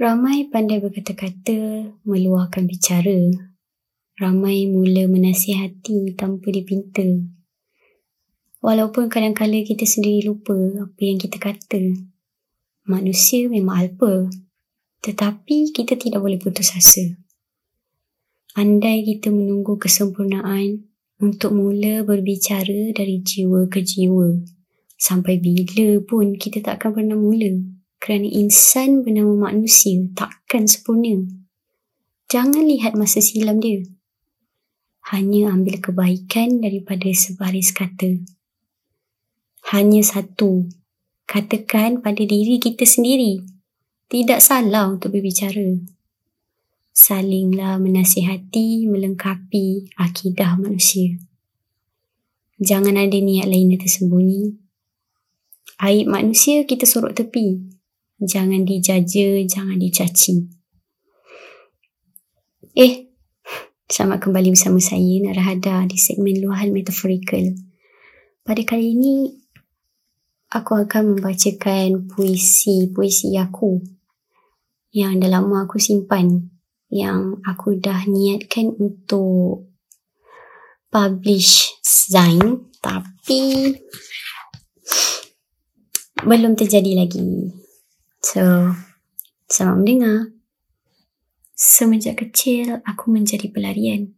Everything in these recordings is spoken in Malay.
Ramai pandai berkata-kata, meluahkan bicara. Ramai mula menasihati tanpa dipinta. Walaupun kadang-kadang kita sendiri lupa apa yang kita kata. Manusia memang alpa. Tetapi kita tidak boleh putus asa. Andai kita menunggu kesempurnaan untuk mula berbicara dari jiwa ke jiwa. Sampai bila pun kita tak akan pernah mula kerana insan bernama manusia takkan sempurna. Jangan lihat masa silam dia. Hanya ambil kebaikan daripada sebaris kata. Hanya satu. Katakan pada diri kita sendiri. Tidak salah untuk berbicara. Salinglah menasihati melengkapi akidah manusia. Jangan ada niat lain yang tersembunyi. Aib manusia kita sorok tepi jangan dijaja, jangan dicaci. Eh, selamat kembali bersama saya Narahada di segmen Luahan Metaforikal. Pada kali ini, aku akan membacakan puisi-puisi aku yang dah lama aku simpan yang aku dah niatkan untuk publish Zain tapi belum terjadi lagi. So, selamat mendengar. Semenjak kecil, aku menjadi pelarian.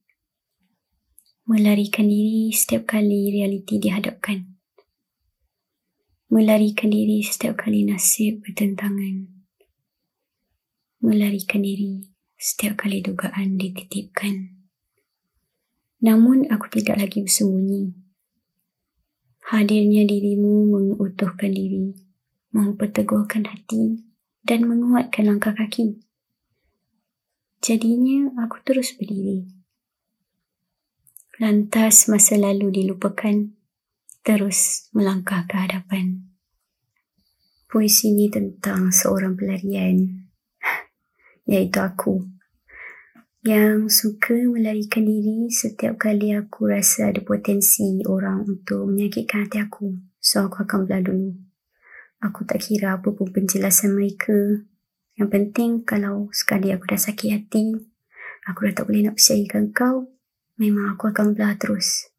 Melarikan diri setiap kali realiti dihadapkan. Melarikan diri setiap kali nasib bertentangan. Melarikan diri setiap kali dugaan dititipkan. Namun aku tidak lagi bersembunyi. Hadirnya dirimu mengutuhkan diri memperteguhkan hati dan menguatkan langkah kaki. Jadinya aku terus berdiri. Lantas masa lalu dilupakan, terus melangkah ke hadapan. Puisi ini tentang seorang pelarian, iaitu aku, yang suka melarikan diri setiap kali aku rasa ada potensi orang untuk menyakitkan hati aku. So aku akan belah dulu. Aku tak kira apa pun penjelasan mereka. Yang penting kalau sekali aku dah sakit hati, aku dah tak boleh nak percayakan kau, memang aku akan belah terus.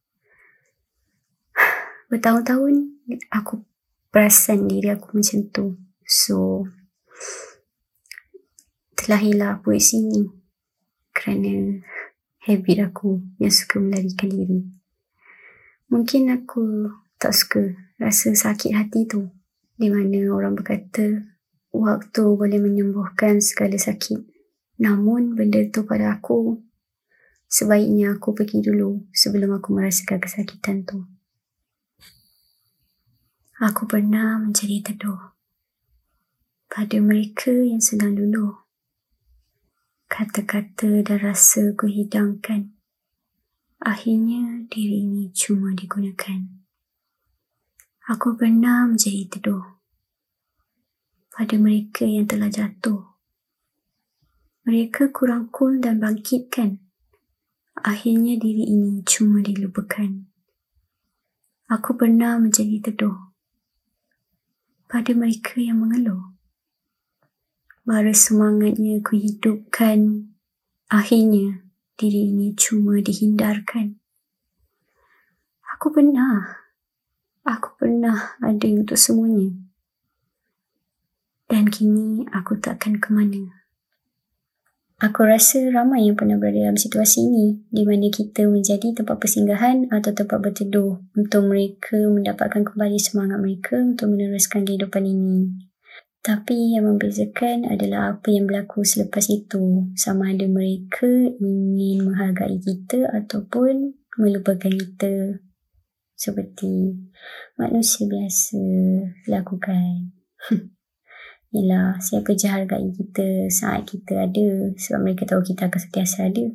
Bertahun-tahun aku perasan diri aku macam tu. So, terakhirlah puisi ni kerana habit aku yang suka melarikan diri. Mungkin aku tak suka rasa sakit hati tu di mana orang berkata waktu boleh menyembuhkan segala sakit. Namun benda tu pada aku sebaiknya aku pergi dulu sebelum aku merasakan kesakitan tu. Aku pernah menjadi teduh pada mereka yang sedang dulu. Kata-kata dan rasa ku hidangkan. Akhirnya diri ini cuma digunakan. Aku pernah menjadi teduh pada mereka yang telah jatuh. Mereka kurang cool dan bangkitkan. Akhirnya diri ini cuma dilupakan. Aku pernah menjadi teduh pada mereka yang mengeluh. Bara semangatnya ku hidupkan. Akhirnya diri ini cuma dihindarkan. Aku pernah Aku pernah ada untuk semuanya. Dan kini aku takkan ke mana. Aku rasa ramai yang pernah berada dalam situasi ini di mana kita menjadi tempat persinggahan atau tempat berteduh untuk mereka mendapatkan kembali semangat mereka untuk meneruskan kehidupan ini. Tapi yang membezakan adalah apa yang berlaku selepas itu. Sama ada mereka ingin menghargai kita ataupun melupakan kita seperti manusia biasa lakukan. Yalah, siapa je hargai kita saat kita ada sebab mereka tahu kita akan sentiasa ada.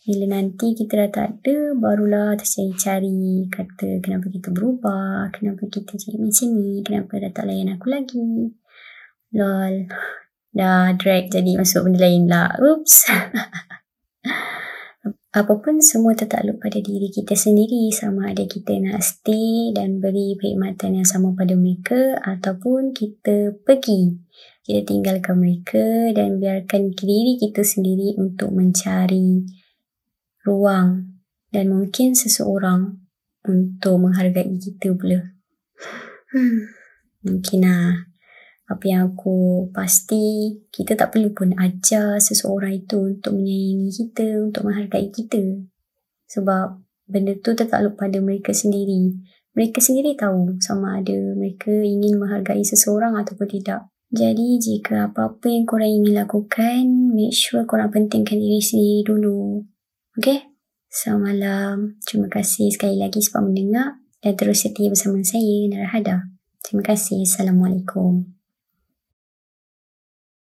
Bila nanti kita dah tak ada, barulah tercari-cari kata kenapa kita berubah, kenapa kita jadi macam ni, kenapa dah tak layan aku lagi. Lol, dah drag jadi masuk benda lain lah. Oops. Apapun semua tertakluk pada diri kita sendiri sama ada kita nak stay dan beri perkhidmatan yang sama pada mereka ataupun kita pergi. Kita tinggalkan mereka dan biarkan diri kita sendiri untuk mencari ruang dan mungkin seseorang untuk menghargai kita pula. Hmm, mungkin lah apa yang aku pasti kita tak perlu pun ajar seseorang itu untuk menyayangi kita, untuk menghargai kita. Sebab benda tu tertakluk pada mereka sendiri. Mereka sendiri tahu sama ada mereka ingin menghargai seseorang ataupun tidak. Jadi jika apa-apa yang korang ingin lakukan, make sure korang pentingkan diri sendiri dulu. Okay? Selamat malam. Terima kasih sekali lagi sebab mendengar dan terus setia bersama saya, Narahada. Terima kasih. Assalamualaikum.